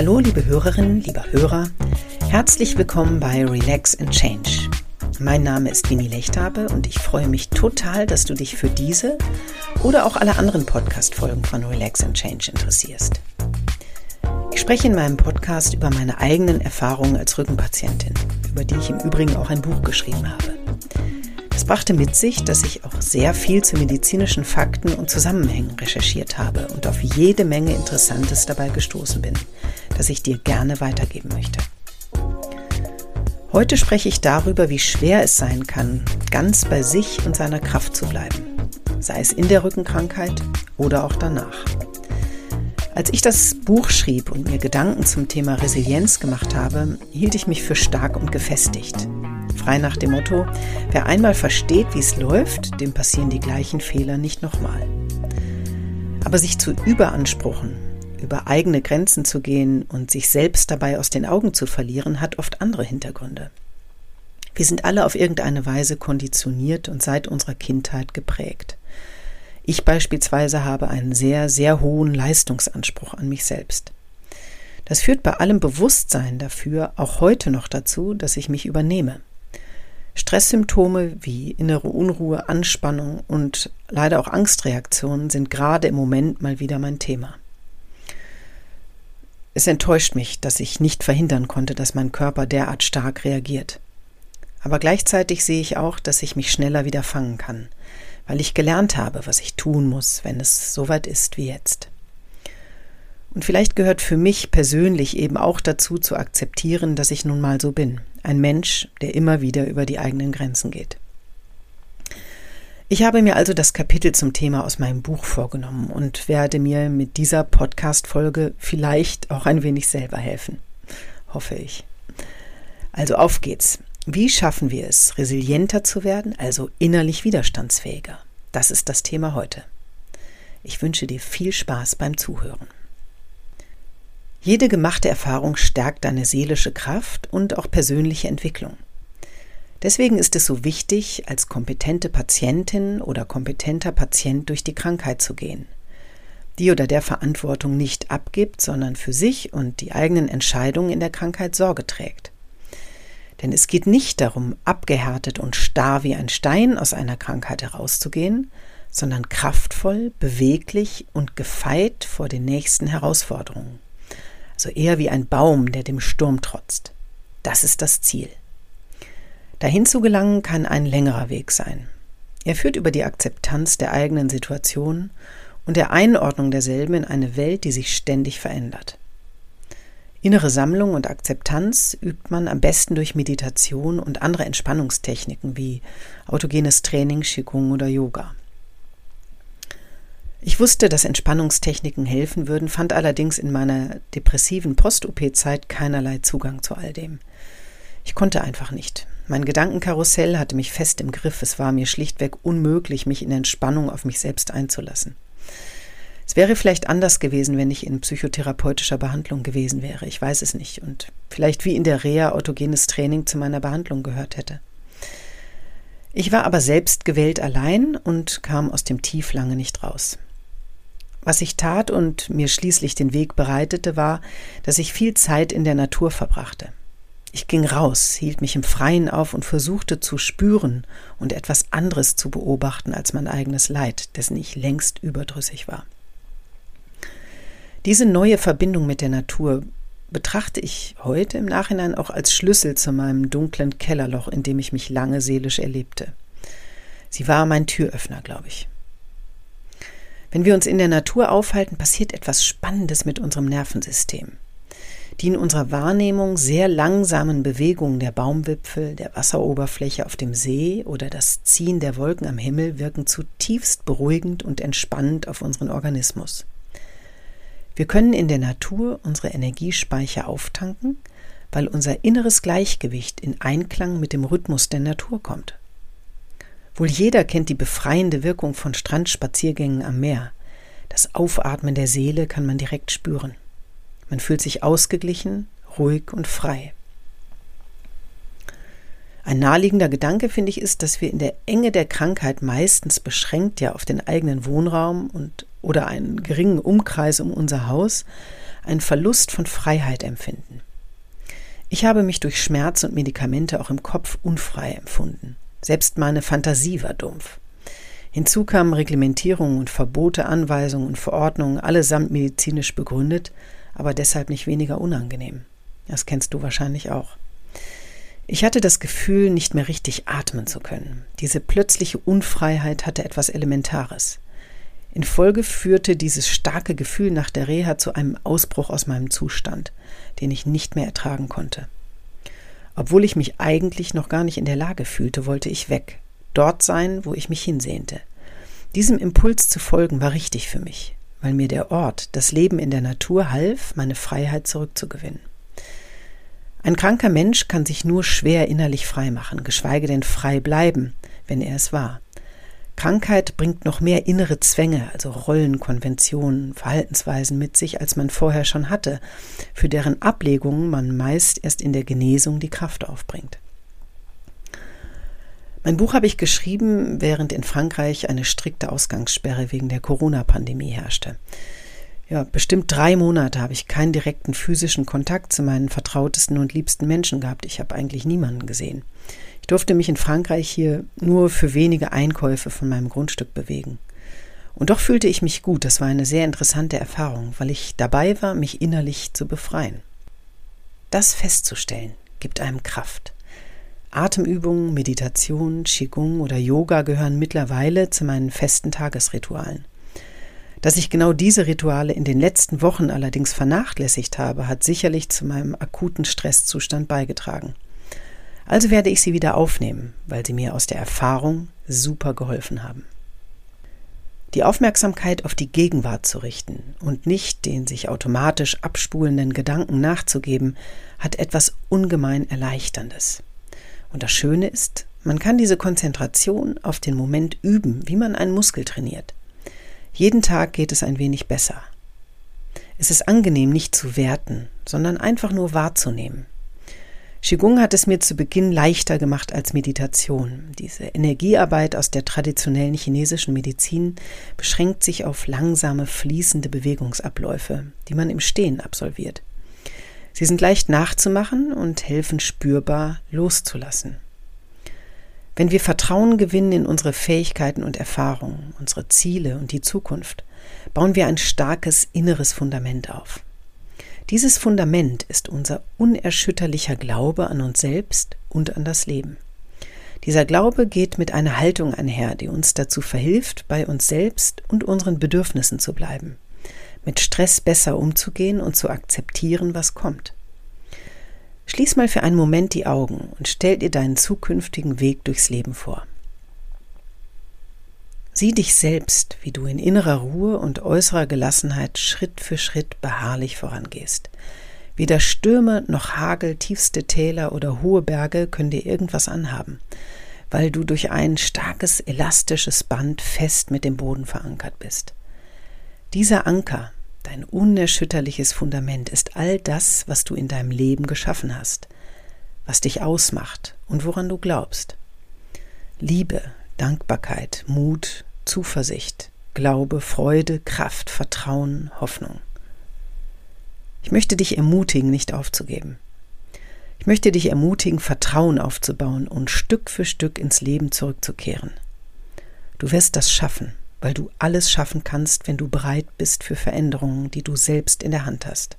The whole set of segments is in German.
Hallo, liebe Hörerinnen, lieber Hörer. Herzlich willkommen bei Relax and Change. Mein Name ist Winnie Lechthabe und ich freue mich total, dass du dich für diese oder auch alle anderen Podcast-Folgen von Relax and Change interessierst. Ich spreche in meinem Podcast über meine eigenen Erfahrungen als Rückenpatientin, über die ich im Übrigen auch ein Buch geschrieben habe. Das brachte mit sich, dass ich auch sehr viel zu medizinischen Fakten und Zusammenhängen recherchiert habe und auf jede Menge Interessantes dabei gestoßen bin, das ich dir gerne weitergeben möchte. Heute spreche ich darüber, wie schwer es sein kann, ganz bei sich und seiner Kraft zu bleiben, sei es in der Rückenkrankheit oder auch danach. Als ich das Buch schrieb und mir Gedanken zum Thema Resilienz gemacht habe, hielt ich mich für stark und gefestigt. Frei nach dem Motto, wer einmal versteht, wie es läuft, dem passieren die gleichen Fehler nicht nochmal. Aber sich zu überanspruchen, über eigene Grenzen zu gehen und sich selbst dabei aus den Augen zu verlieren, hat oft andere Hintergründe. Wir sind alle auf irgendeine Weise konditioniert und seit unserer Kindheit geprägt. Ich beispielsweise habe einen sehr, sehr hohen Leistungsanspruch an mich selbst. Das führt bei allem Bewusstsein dafür auch heute noch dazu, dass ich mich übernehme. Stresssymptome wie innere Unruhe, Anspannung und leider auch Angstreaktionen sind gerade im Moment mal wieder mein Thema. Es enttäuscht mich, dass ich nicht verhindern konnte, dass mein Körper derart stark reagiert. Aber gleichzeitig sehe ich auch, dass ich mich schneller wieder fangen kann, weil ich gelernt habe, was ich tun muss, wenn es soweit ist wie jetzt. Und vielleicht gehört für mich persönlich eben auch dazu zu akzeptieren, dass ich nun mal so bin. Ein Mensch, der immer wieder über die eigenen Grenzen geht. Ich habe mir also das Kapitel zum Thema aus meinem Buch vorgenommen und werde mir mit dieser Podcast-Folge vielleicht auch ein wenig selber helfen. Hoffe ich. Also auf geht's. Wie schaffen wir es, resilienter zu werden, also innerlich widerstandsfähiger? Das ist das Thema heute. Ich wünsche dir viel Spaß beim Zuhören. Jede gemachte Erfahrung stärkt deine seelische Kraft und auch persönliche Entwicklung. Deswegen ist es so wichtig, als kompetente Patientin oder kompetenter Patient durch die Krankheit zu gehen, die oder der Verantwortung nicht abgibt, sondern für sich und die eigenen Entscheidungen in der Krankheit Sorge trägt. Denn es geht nicht darum, abgehärtet und starr wie ein Stein aus einer Krankheit herauszugehen, sondern kraftvoll, beweglich und gefeit vor den nächsten Herausforderungen also eher wie ein Baum, der dem Sturm trotzt. Das ist das Ziel. Dahin zu gelangen kann ein längerer Weg sein. Er führt über die Akzeptanz der eigenen Situation und der Einordnung derselben in eine Welt, die sich ständig verändert. Innere Sammlung und Akzeptanz übt man am besten durch Meditation und andere Entspannungstechniken wie autogenes Training, Qigong oder Yoga. Ich wusste, dass Entspannungstechniken helfen würden, fand allerdings in meiner depressiven Post-OP-Zeit keinerlei Zugang zu all dem. Ich konnte einfach nicht. Mein Gedankenkarussell hatte mich fest im Griff. Es war mir schlichtweg unmöglich, mich in Entspannung auf mich selbst einzulassen. Es wäre vielleicht anders gewesen, wenn ich in psychotherapeutischer Behandlung gewesen wäre. Ich weiß es nicht. Und vielleicht wie in der Reha autogenes Training zu meiner Behandlung gehört hätte. Ich war aber selbst gewählt allein und kam aus dem Tief lange nicht raus. Was ich tat und mir schließlich den Weg bereitete, war, dass ich viel Zeit in der Natur verbrachte. Ich ging raus, hielt mich im Freien auf und versuchte zu spüren und etwas anderes zu beobachten als mein eigenes Leid, dessen ich längst überdrüssig war. Diese neue Verbindung mit der Natur betrachte ich heute im Nachhinein auch als Schlüssel zu meinem dunklen Kellerloch, in dem ich mich lange seelisch erlebte. Sie war mein Türöffner, glaube ich. Wenn wir uns in der Natur aufhalten, passiert etwas Spannendes mit unserem Nervensystem. Die in unserer Wahrnehmung sehr langsamen Bewegungen der Baumwipfel, der Wasseroberfläche auf dem See oder das Ziehen der Wolken am Himmel wirken zutiefst beruhigend und entspannend auf unseren Organismus. Wir können in der Natur unsere Energiespeicher auftanken, weil unser inneres Gleichgewicht in Einklang mit dem Rhythmus der Natur kommt. Wohl jeder kennt die befreiende Wirkung von Strandspaziergängen am Meer. Das Aufatmen der Seele kann man direkt spüren. Man fühlt sich ausgeglichen, ruhig und frei. Ein naheliegender Gedanke, finde ich, ist, dass wir in der Enge der Krankheit meistens beschränkt ja auf den eigenen Wohnraum und oder einen geringen Umkreis um unser Haus einen Verlust von Freiheit empfinden. Ich habe mich durch Schmerz und Medikamente auch im Kopf unfrei empfunden. Selbst meine Fantasie war dumpf. Hinzu kamen Reglementierungen und Verbote, Anweisungen und Verordnungen, allesamt medizinisch begründet, aber deshalb nicht weniger unangenehm. Das kennst du wahrscheinlich auch. Ich hatte das Gefühl, nicht mehr richtig atmen zu können. Diese plötzliche Unfreiheit hatte etwas Elementares. In Folge führte dieses starke Gefühl nach der Reha zu einem Ausbruch aus meinem Zustand, den ich nicht mehr ertragen konnte. Obwohl ich mich eigentlich noch gar nicht in der Lage fühlte, wollte ich weg, dort sein, wo ich mich hinsehnte. Diesem Impuls zu folgen war richtig für mich, weil mir der Ort, das Leben in der Natur half, meine Freiheit zurückzugewinnen. Ein kranker Mensch kann sich nur schwer innerlich frei machen, geschweige denn frei bleiben, wenn er es war. Krankheit bringt noch mehr innere Zwänge, also Rollenkonventionen, Verhaltensweisen mit sich, als man vorher schon hatte, für deren Ablegungen man meist erst in der Genesung die Kraft aufbringt. Mein Buch habe ich geschrieben, während in Frankreich eine strikte Ausgangssperre wegen der Corona-Pandemie herrschte. Ja, bestimmt drei Monate habe ich keinen direkten physischen Kontakt zu meinen vertrautesten und liebsten Menschen gehabt. Ich habe eigentlich niemanden gesehen. Ich durfte mich in Frankreich hier nur für wenige Einkäufe von meinem Grundstück bewegen. Und doch fühlte ich mich gut. Das war eine sehr interessante Erfahrung, weil ich dabei war, mich innerlich zu befreien. Das festzustellen gibt einem Kraft. Atemübungen, Meditation, Qigong oder Yoga gehören mittlerweile zu meinen festen Tagesritualen. Dass ich genau diese Rituale in den letzten Wochen allerdings vernachlässigt habe, hat sicherlich zu meinem akuten Stresszustand beigetragen. Also werde ich sie wieder aufnehmen, weil sie mir aus der Erfahrung super geholfen haben. Die Aufmerksamkeit auf die Gegenwart zu richten und nicht den sich automatisch abspulenden Gedanken nachzugeben, hat etwas ungemein Erleichterndes. Und das Schöne ist, man kann diese Konzentration auf den Moment üben, wie man einen Muskel trainiert. Jeden Tag geht es ein wenig besser. Es ist angenehm, nicht zu werten, sondern einfach nur wahrzunehmen. Qigong hat es mir zu Beginn leichter gemacht als Meditation. Diese Energiearbeit aus der traditionellen chinesischen Medizin beschränkt sich auf langsame, fließende Bewegungsabläufe, die man im Stehen absolviert. Sie sind leicht nachzumachen und helfen spürbar loszulassen. Wenn wir Vertrauen gewinnen in unsere Fähigkeiten und Erfahrungen, unsere Ziele und die Zukunft, bauen wir ein starkes inneres Fundament auf. Dieses Fundament ist unser unerschütterlicher Glaube an uns selbst und an das Leben. Dieser Glaube geht mit einer Haltung einher, die uns dazu verhilft, bei uns selbst und unseren Bedürfnissen zu bleiben, mit Stress besser umzugehen und zu akzeptieren, was kommt. Schließ mal für einen Moment die Augen und stell dir deinen zukünftigen Weg durchs Leben vor. Sieh dich selbst, wie du in innerer Ruhe und äußerer Gelassenheit Schritt für Schritt beharrlich vorangehst. Weder Stürme noch Hagel, tiefste Täler oder hohe Berge können dir irgendwas anhaben, weil du durch ein starkes elastisches Band fest mit dem Boden verankert bist. Dieser Anker, dein unerschütterliches Fundament, ist all das, was du in deinem Leben geschaffen hast, was dich ausmacht und woran du glaubst. Liebe, Dankbarkeit, Mut, Zuversicht, Glaube, Freude, Kraft, Vertrauen, Hoffnung. Ich möchte dich ermutigen, nicht aufzugeben. Ich möchte dich ermutigen, Vertrauen aufzubauen und Stück für Stück ins Leben zurückzukehren. Du wirst das schaffen, weil du alles schaffen kannst, wenn du bereit bist für Veränderungen, die du selbst in der Hand hast.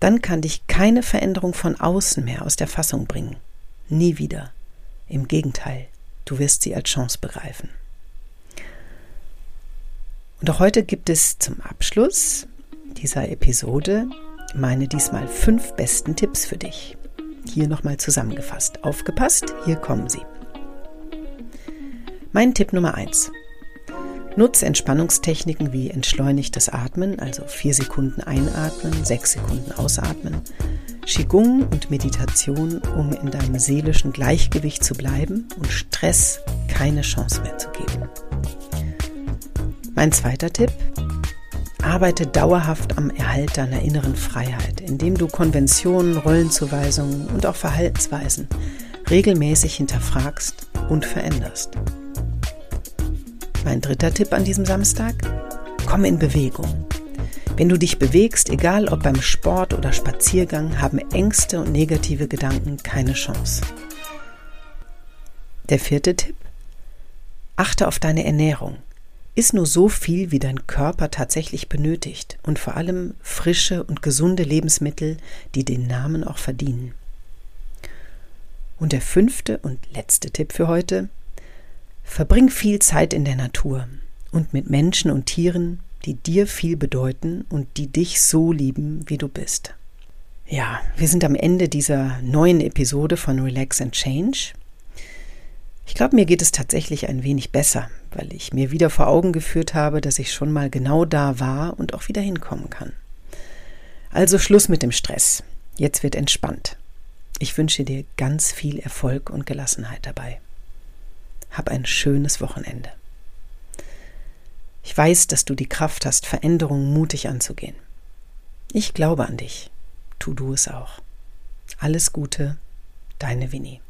Dann kann dich keine Veränderung von außen mehr aus der Fassung bringen. Nie wieder. Im Gegenteil, du wirst sie als Chance begreifen. Und auch heute gibt es zum Abschluss dieser Episode meine diesmal fünf besten Tipps für dich. Hier nochmal zusammengefasst. Aufgepasst, hier kommen sie. Mein Tipp Nummer eins: Nutze Entspannungstechniken wie entschleunigtes Atmen, also vier Sekunden einatmen, sechs Sekunden ausatmen, Qigong und Meditation, um in deinem seelischen Gleichgewicht zu bleiben und Stress keine Chance mehr zu geben. Mein zweiter Tipp, arbeite dauerhaft am Erhalt deiner inneren Freiheit, indem du Konventionen, Rollenzuweisungen und auch Verhaltensweisen regelmäßig hinterfragst und veränderst. Mein dritter Tipp an diesem Samstag, komm in Bewegung. Wenn du dich bewegst, egal ob beim Sport oder Spaziergang, haben Ängste und negative Gedanken keine Chance. Der vierte Tipp. Achte auf deine Ernährung. Iss nur so viel, wie dein Körper tatsächlich benötigt und vor allem frische und gesunde Lebensmittel, die den Namen auch verdienen. Und der fünfte und letzte Tipp für heute. Verbring viel Zeit in der Natur und mit Menschen und Tieren, die dir viel bedeuten und die dich so lieben, wie du bist. Ja, wir sind am Ende dieser neuen Episode von Relax and Change. Ich glaube, mir geht es tatsächlich ein wenig besser, weil ich mir wieder vor Augen geführt habe, dass ich schon mal genau da war und auch wieder hinkommen kann. Also Schluss mit dem Stress. Jetzt wird entspannt. Ich wünsche dir ganz viel Erfolg und Gelassenheit dabei. Hab ein schönes Wochenende. Ich weiß, dass du die Kraft hast, Veränderungen mutig anzugehen. Ich glaube an dich. Tu du es auch. Alles Gute, deine Winnie.